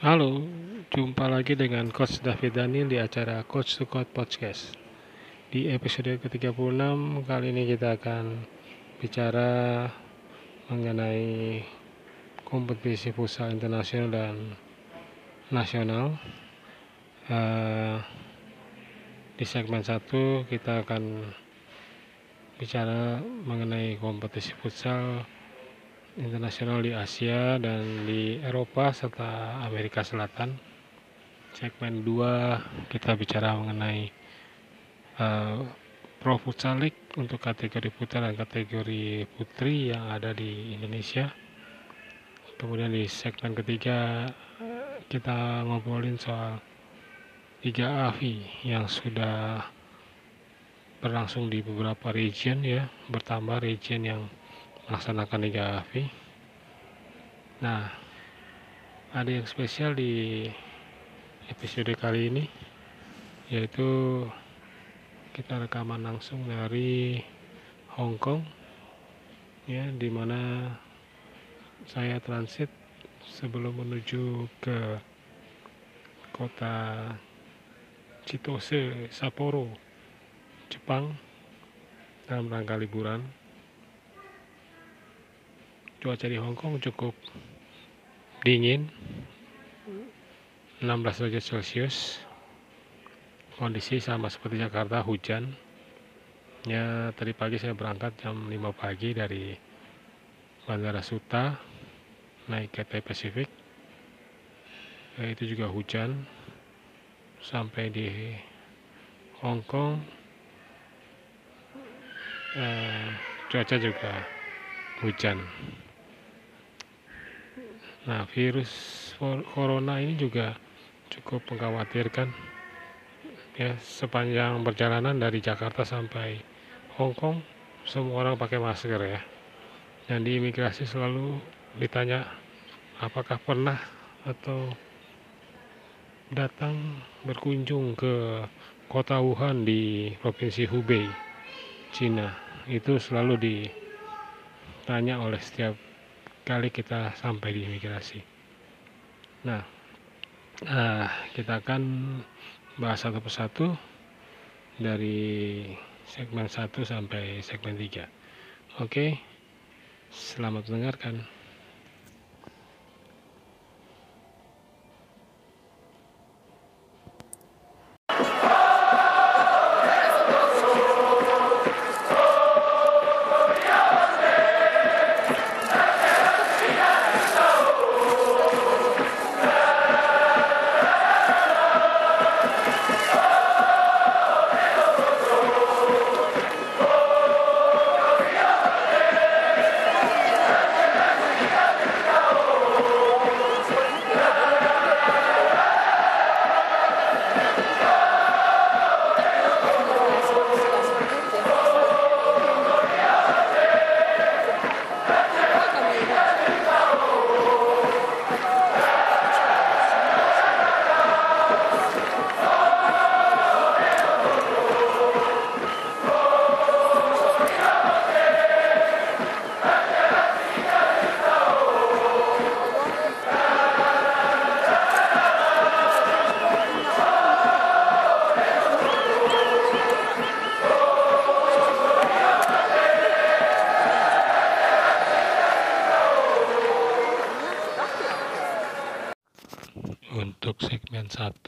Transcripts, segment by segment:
Halo, jumpa lagi dengan Coach David Daniel di acara Coach to Coach Podcast. Di episode ke-36 kali ini kita akan bicara mengenai kompetisi futsal internasional dan nasional. Uh, di segmen 1 kita akan bicara mengenai kompetisi futsal internasional di Asia dan di Eropa serta Amerika Selatan. Segmen 2 kita bicara mengenai uh, Pro Futsal untuk kategori putra dan kategori putri yang ada di Indonesia. Kemudian di segmen ketiga kita ngobrolin soal Liga AFI yang sudah berlangsung di beberapa region ya, bertambah region yang melaksanakan Liga AFI. Nah, ada yang spesial di episode kali ini yaitu kita rekaman langsung dari Hong Kong ya di mana saya transit sebelum menuju ke kota Chitose Sapporo Jepang dalam rangka liburan cuaca di Hong Kong cukup dingin 16 derajat celcius. Kondisi sama seperti Jakarta hujan. Ya tadi pagi saya berangkat jam 5 pagi dari Bandara Suta naik ke Pacific. Ya, itu juga hujan. Sampai di Hong Kong eh, cuaca juga hujan nah virus corona ini juga cukup mengkhawatirkan ya sepanjang perjalanan dari Jakarta sampai Hong Kong semua orang pakai masker ya. Dan di imigrasi selalu ditanya apakah pernah atau datang berkunjung ke kota Wuhan di provinsi Hubei Cina? Itu selalu ditanya oleh setiap kali kita sampai di imigrasi. Nah uh, kita akan bahas satu persatu dari segmen 1 sampai segmen 3 oke selamat mendengarkan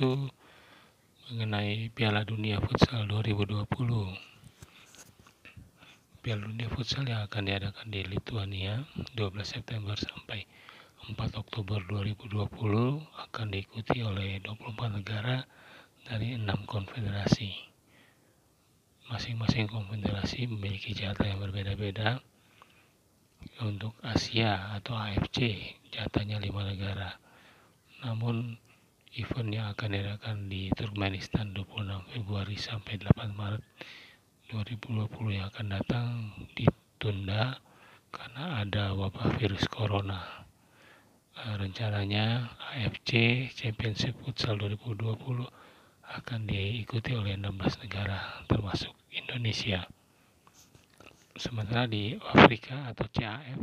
mengenai Piala Dunia Futsal 2020. Piala Dunia Futsal yang akan diadakan di Lithuania 12 September sampai 4 Oktober 2020 akan diikuti oleh 24 negara dari 6 konfederasi. Masing-masing konfederasi memiliki jatah yang berbeda-beda. Untuk Asia atau AFC jatahnya 5 negara. Namun event yang akan diadakan di Turkmenistan 26 Februari sampai 8 Maret 2020 yang akan datang ditunda karena ada wabah virus corona. Eh, rencananya AFC Championship Futsal 2020 akan diikuti oleh 16 negara termasuk Indonesia. Sementara di Afrika atau CAF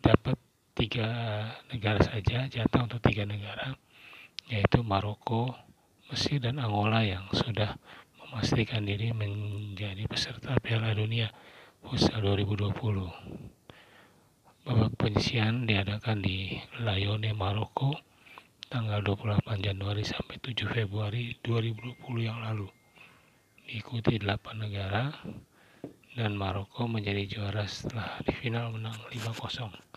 dapat tiga negara saja, jatah untuk tiga negara, yaitu Maroko, Mesir, dan Angola yang sudah memastikan diri menjadi peserta Piala Dunia Futsal 2020. Babak penyisian diadakan di Layone, Maroko, tanggal 28 Januari sampai 7 Februari 2020 yang lalu. Diikuti 8 negara, dan Maroko menjadi juara setelah di final menang 5-0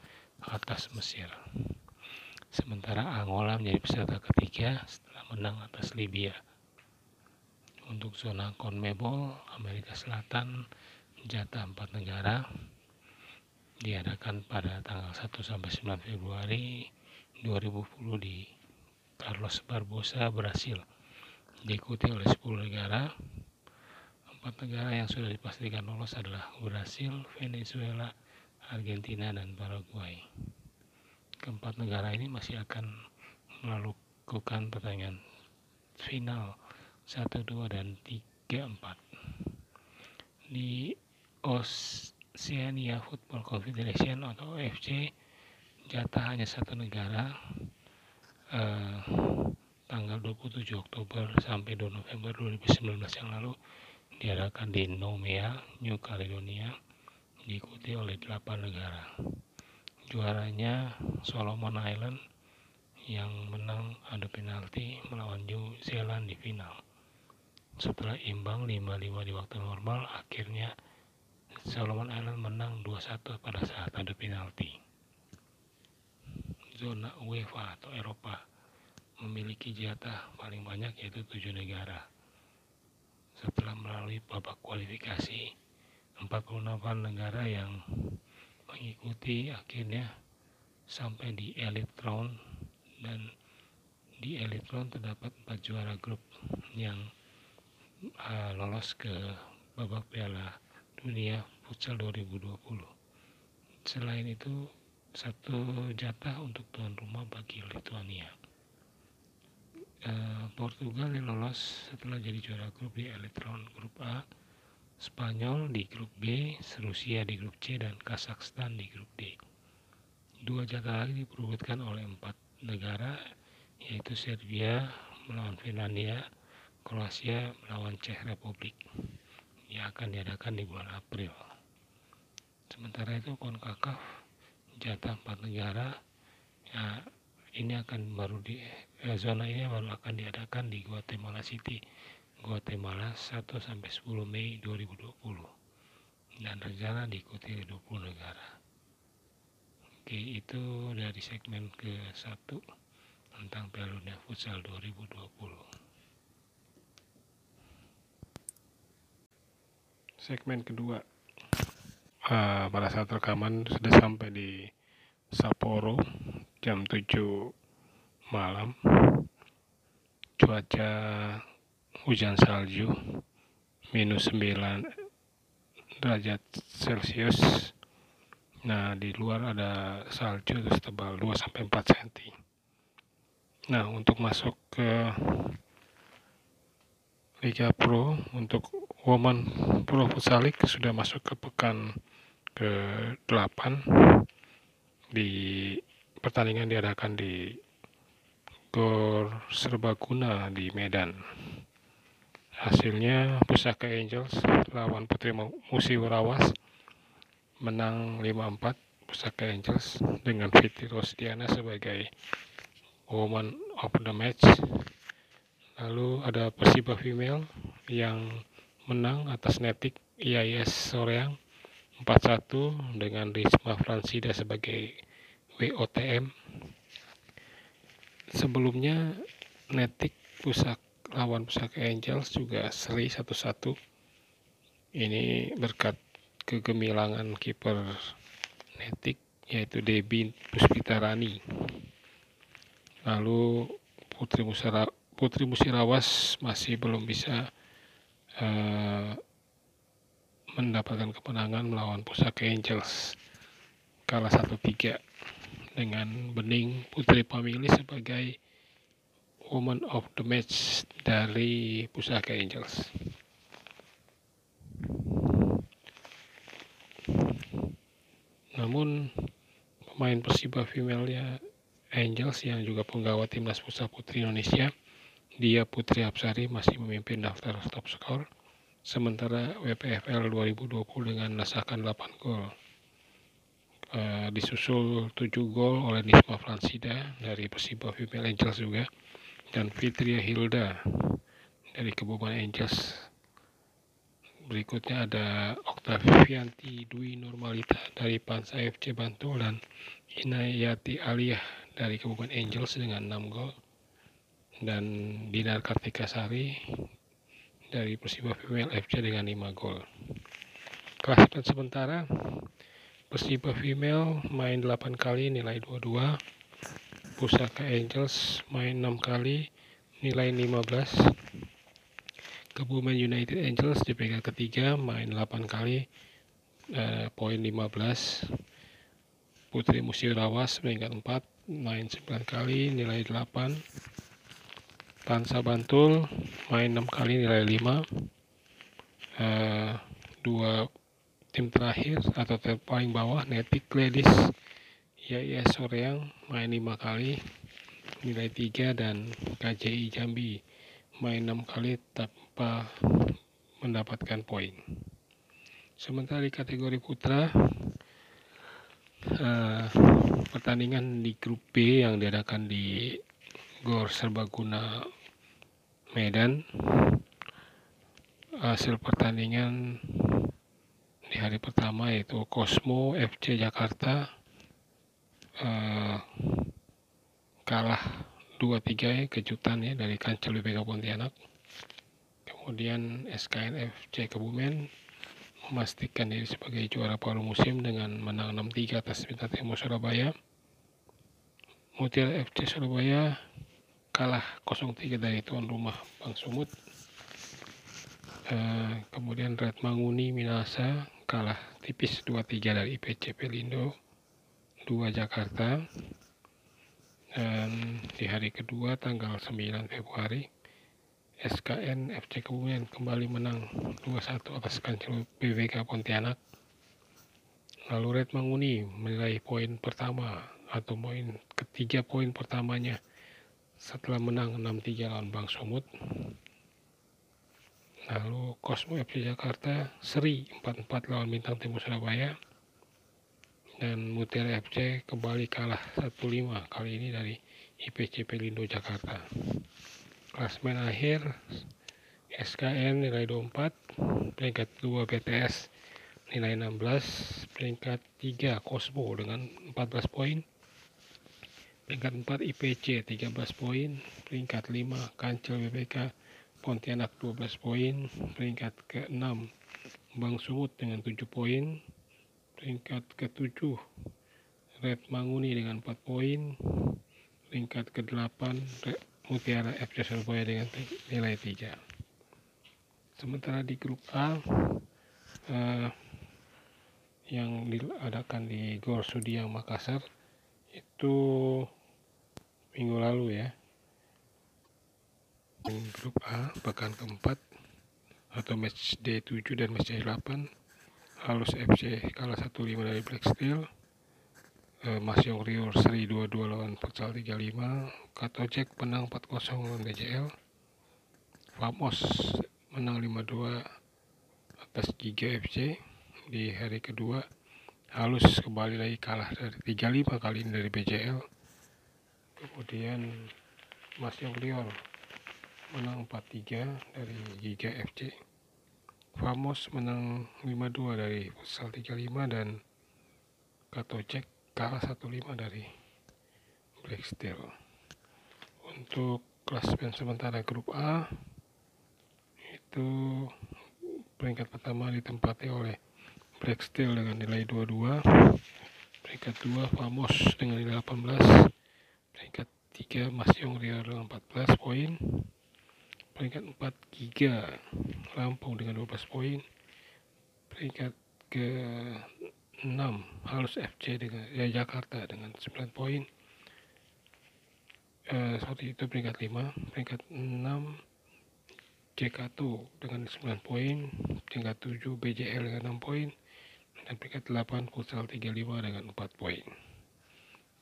atas Mesir. Sementara Angola menjadi peserta ketiga setelah menang atas Libya. Untuk zona CONMEBOL Amerika Selatan jatah 4 negara diadakan pada tanggal 1 sampai 9 Februari 2020 di Carlos Barbosa, Brasil. Diikuti oleh 10 negara Empat negara yang sudah dipastikan lolos adalah Brasil, Venezuela, Argentina, dan Paraguay. Keempat negara ini masih akan melakukan pertandingan final 1, 2, dan 3, 4. Di Oceania Football Confederation atau OFC jatah hanya satu negara eh, tanggal 27 Oktober sampai 2 November 2019 yang lalu diadakan di Nomea, New Caledonia, diikuti oleh 8 negara. Juaranya Solomon Island yang menang adu penalti melawan New Zealand di final. Setelah imbang 5-5 di waktu normal, akhirnya Solomon Island menang 2-1 pada saat adu penalti. Zona UEFA atau Eropa memiliki jatah paling banyak yaitu 7 negara setelah melalui babak kualifikasi 48 negara yang mengikuti akhirnya sampai di elite round dan di elite round terdapat empat juara grup yang uh, lolos ke babak Piala Dunia Futsal 2020. Selain itu, satu jatah untuk tuan rumah bagi Lithuania. Eh, Portugal yang lolos setelah jadi juara grup di elite round grup A, Spanyol di grup B, Rusia di grup C, dan Kazakhstan di grup D. Dua jatah lagi diperbutkan oleh empat negara, yaitu Serbia melawan Finlandia, Kroasia melawan Czech Republik, yang akan diadakan di bulan April. Sementara itu CONCACAF jatah empat negara ya, ini akan baru di eh, zona ini baru akan diadakan di Guatemala City, Guatemala 1 sampai 10 Mei 2020 dan rencana diikuti 20 negara. Oke, itu dari segmen ke-1 tentang Piala Dunia Futsal 2020. Segmen kedua, uh, pada saat rekaman sudah sampai di Sapporo jam 7 malam cuaca hujan salju minus 9 derajat celcius. Nah di luar ada salju tebal 2 sampai 4 cm nah untuk masuk ke Liga Pro untuk Women Pro Futsal sudah masuk ke pekan ke-8 di pertandingan diadakan di Gor Serbaguna di Medan. Hasilnya Pusaka Angels lawan Putri Musi Warawas menang 5-4 Pusaka Angels dengan Fitri Rosdiana sebagai woman of the match. Lalu ada Persiba Female yang menang atas Netik IAS Soreang 4-1 dengan Risma Fransida sebagai WOTM sebelumnya Netik Pusak lawan Pusaka Angels juga seri satu-satu. Ini berkat kegemilangan kiper Netik yaitu Debi Puspitarani. Lalu Putri Musara Putri Musirawas masih belum bisa uh, mendapatkan kemenangan melawan Pusaka Angels. Kalah 1-3 dengan Bening Putri Pamili sebagai Woman of the Match dari Pusaka Angels. Namun pemain Persiba female Angels yang juga penggawa timnas futsal putri Indonesia. Dia Putri Apsari masih memimpin daftar top skor, sementara WPFL 2020 dengan nasahkan 8 gol. Uh, disusul 7 gol oleh Nisma Fransida dari Persiba Female Angels juga dan Fitria Hilda dari Kebumen Angels. Berikutnya ada Oktavianti Dwi Normalita dari Pansa FC Bantul dan Inayati Aliyah dari Kabupaten Angels dengan 6 gol. Dan Dinar Kartika Sari dari Persiba Female FC dengan 5 gol. Klasemen sementara Persiba Female main 8 kali nilai 22 Pusaka Angels main 6 kali nilai 15 Kebumen United Angels di peringkat ketiga main 8 kali eh, poin 15 Putri Musirawas peringkat 4 main 9 kali nilai 8 Pansa Bantul main 6 kali nilai 5 eh, dua tim terakhir atau tim paling bawah Netik Gladys Yaya Soreang main 5 kali nilai 3 dan KJI Jambi main 6 kali tanpa mendapatkan poin. Sementara di kategori putra uh, pertandingan di grup B yang diadakan di Gor Serbaguna Medan hasil pertandingan di hari pertama yaitu Cosmo FC Jakarta uh, kalah 2-3 ya kejutan ya dari Kancil BPK Pontianak. Kemudian SKN FC Kebumen memastikan diri sebagai juara paruh musim dengan menang 6-3 atas Bintang Timur Surabaya. Mutiara FC Surabaya kalah 0-3 dari tuan rumah Bang Sumut. Uh, kemudian Red Manguni Minasa kalah tipis 2-3 dari IPC Pelindo 2 Jakarta dan di hari kedua tanggal 9 Februari SKN FC Kebumen kembali menang 2-1 atas Kancil BWK Pontianak. Lalu Red Manguni menilai poin pertama atau poin ketiga poin pertamanya setelah menang 6-3 lawan Bang Sumut. Lalu Cosmo FC Jakarta seri 4-4 lawan Bintang Timur Surabaya dan Mutiara FC kembali kalah 1-5 kali ini dari IPC Pelindo Jakarta. Klasmen akhir SKN nilai 24 peringkat 2 BTS nilai 16 peringkat 3 Cosmo dengan 14 poin peringkat 4 IPC 13 poin peringkat 5 Kancil BPK Pontianak 12 poin, peringkat ke-6 Bang Sumut dengan 7 poin, peringkat ke-7 Red Manguni dengan 4 poin, peringkat ke-8 Mutiara FC Surabaya dengan nilai 3. Sementara di grup A eh, yang diadakan di Gor Sudiang Makassar itu minggu lalu ya grup A pekan keempat atau match D7 dan match D8 Halus FC kalah 1-5 dari Black Steel. Eh, Mas Yong Rio seri 2-2 lawan Futsal 35 Katojek menang 4-0 lawan DJL Famos menang 5-2 atas Giga FC di hari kedua. Halus kembali lagi kalah dari 3-5 kali ini dari BJL kemudian Mas Yong Rio menang 4-3 dari Giga FC. Famos menang 5-2 dari Futsal 35 dan Katocek kalah 1-5 dari Black Steel. Untuk klasemen sementara grup A itu peringkat pertama ditempati oleh Black Steel dengan nilai 22 peringkat 2 Famos dengan nilai 18 peringkat 3 Mas Yong Rio dengan 14 poin peringkat 4 Giga Lampung dengan 12 poin. Peringkat ke 6 Halus FC dengan ya, Jakarta dengan 9 poin. Eh, seperti itu peringkat 5 peringkat 6 Jekato dengan 9 poin. Peringkat 7 BJL dengan 6 poin. Dan peringkat 8 Futsal 35 dengan 4 poin.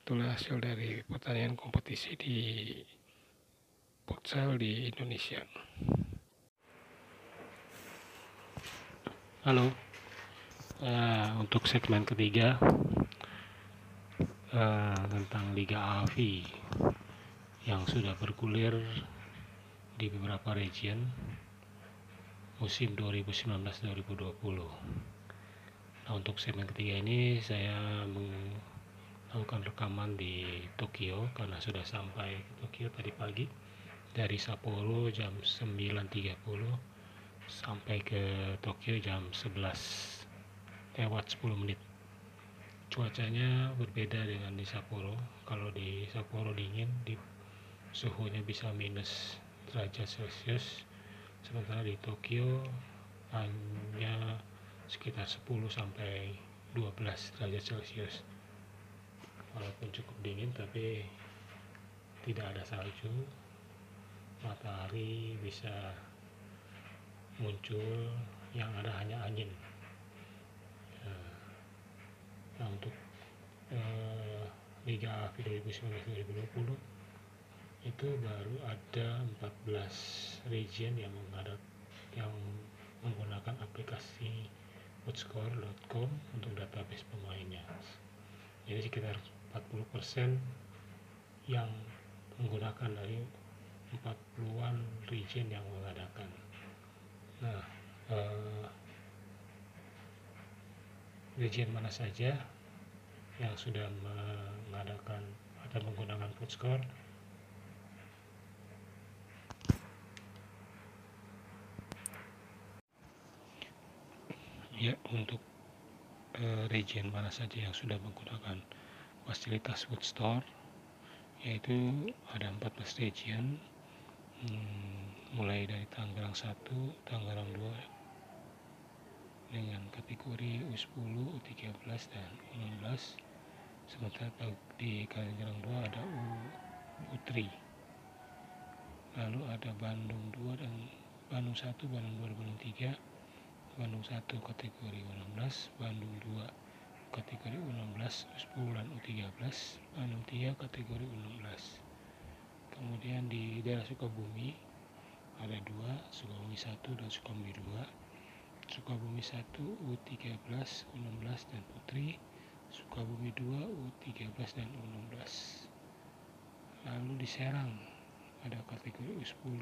Itulah hasil dari pertandingan kompetisi di futsal di Indonesia. Halo, uh, untuk segmen ketiga uh, tentang Liga AFI yang sudah bergulir di beberapa region musim 2019-2020. Nah, untuk segmen ketiga ini saya melakukan rekaman di Tokyo karena sudah sampai Tokyo tadi pagi dari Sapporo jam 9.30 sampai ke Tokyo jam 11 lewat 10 menit. Cuacanya berbeda dengan di Sapporo. Kalau di Sapporo dingin di suhunya bisa minus derajat celcius. Sementara di Tokyo hanya sekitar 10 sampai 12 derajat celcius. Walaupun cukup dingin tapi tidak ada salju matahari bisa muncul yang ada hanya angin ya. nah untuk eh, Liga AFI 2019-2020 itu baru ada 14 region yang menghadap yang menggunakan aplikasi footscore.com untuk database pemainnya jadi sekitar 40% yang menggunakan dari 40-an region yang mengadakan. Nah eh, region mana saja yang sudah mengadakan atau menggunakan footscore ya untuk uh, region mana saja yang sudah menggunakan fasilitas food store yaitu ada 14 region hmm, mulai dari Tangerang 1, Tangerang 2 dengan kategori U10, U13 dan U16 sementara di Tangerang 2 ada U, U3 lalu ada Bandung 2 dan Bandung 1, Bandung 2, Bandung 3 Bandung 1 kategori U16, Bandung 2 kategori U16, U10 dan U13, Bandung 3 kategori U16. Kemudian di daerah Sukabumi ada dua, Sukabumi 1 dan Sukabumi 2. Sukabumi 1 U13, U16 dan Putri, Sukabumi 2 U13 dan U16. Lalu di Serang ada kategori U10,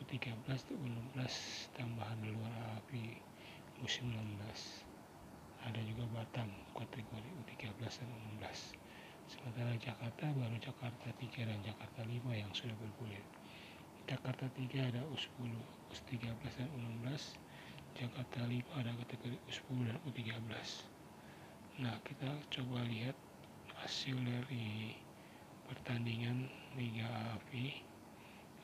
U13 U16 tambahan luar api musim 16 ada juga Batam kategori U13 dan U16 sementara Jakarta baru Jakarta 3 dan Jakarta 5 yang sudah bergulir. Jakarta 3 ada U10 U13 dan U16 Jakarta 5 ada kategori U10 dan U13 nah kita coba lihat hasil dari pertandingan Liga AFI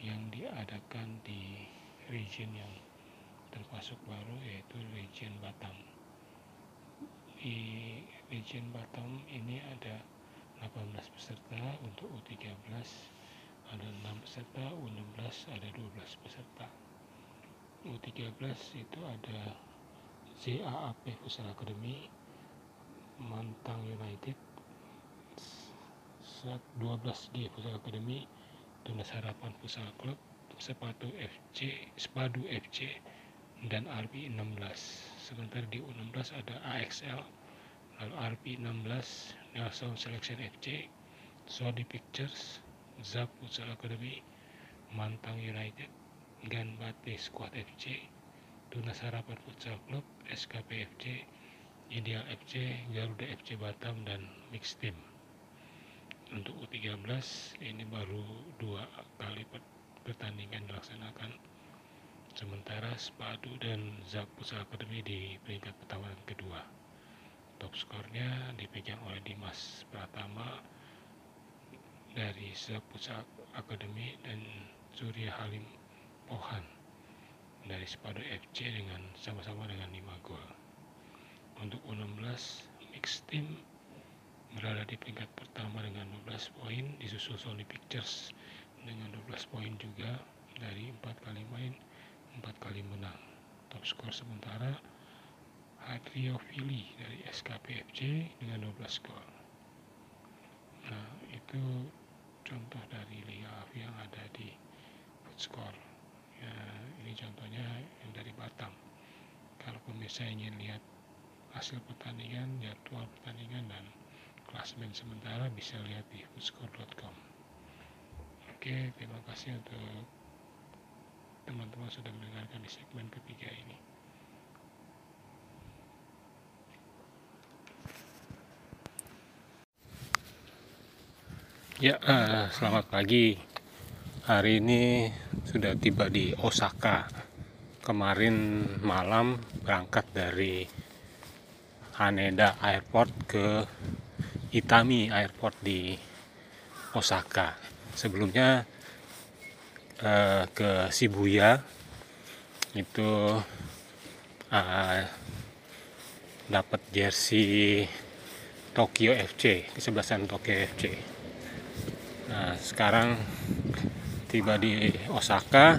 yang diadakan di region yang termasuk baru yaitu region Batam. Di region Batam ini ada 18 peserta untuk U13, ada 6 peserta, U16 ada 12 peserta. U13 itu ada ZAAP Futsal Academy, Mantang United, 12G Futsal Academy, Tunas Harapan Futsal Club, Sepatu FC, Spadu FC, dan RP 16. Sementara di U16 ada AXL, lalu RP 16, Nelson Selection FC, Sodi Pictures, Zap Futsal Academy, Mantang United, Ganbate Squad FC, Tunas Harapan Futsal Club, SKP FC, Ideal FC, Garuda FC Batam, dan Mix Team. Untuk U13 ini baru dua kali pertandingan dilaksanakan. Sementara Spadu dan Zapus Academy di peringkat pertama dan kedua top skornya dipegang oleh Dimas Pratama dari Zapus Academy dan Surya Halim Pohan dari Spadu FC dengan sama-sama dengan 5 gol. Untuk U16 mix team berada di peringkat pertama dengan 12 poin disusul Sony Pictures dengan 12 poin juga dari 4 kali main 4 kali menang. Top skor sementara Hadrio Fili dari SKPFC dengan 12 gol. Nah itu contoh dari liga yang ada di Footscore. Ya, ini contohnya yang dari Batam. Kalaupun misalnya ingin lihat hasil pertandingan jadwal pertandingan dan klasmen sementara bisa lihat di footscore.com oke terima kasih untuk teman-teman sudah mendengarkan di segmen ketiga ini Ya, uh, selamat pagi. Hari ini sudah tiba di Osaka. Kemarin malam berangkat dari Haneda Airport ke Itami Airport di Osaka. Sebelumnya uh, ke Shibuya itu uh, dapat jersey Tokyo FC kesebelasan Tokyo FC Nah, sekarang tiba di Osaka.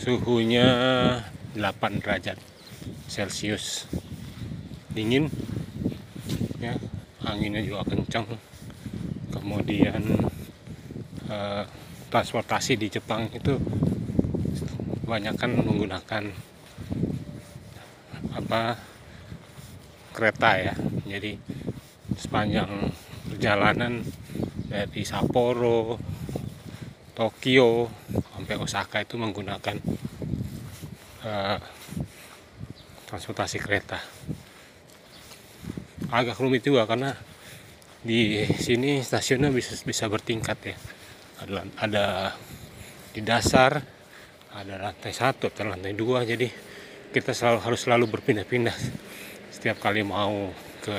Suhunya 8 derajat Celcius. Dingin. Ya, anginnya juga kencang. Kemudian eh, transportasi di Jepang itu kebanyakan menggunakan apa kereta ya. Jadi sepanjang perjalanan dari Sapporo, Tokyo sampai Osaka itu menggunakan uh, transportasi kereta. Agak rumit juga karena di sini stasiunnya bisa bisa bertingkat ya. Ada, ada di dasar, ada lantai satu atau lantai dua, jadi kita selalu harus selalu berpindah-pindah setiap kali mau ke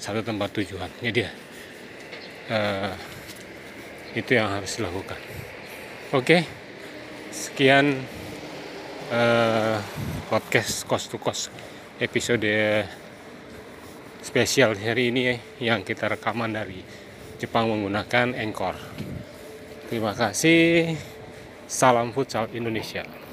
satu tempat tujuan. Jadi uh, itu yang harus dilakukan. Oke okay. sekian uh, podcast cost to cost episode spesial hari ini yang kita rekaman dari Jepang menggunakan Anchor. Terima kasih. Salam futsal Indonesia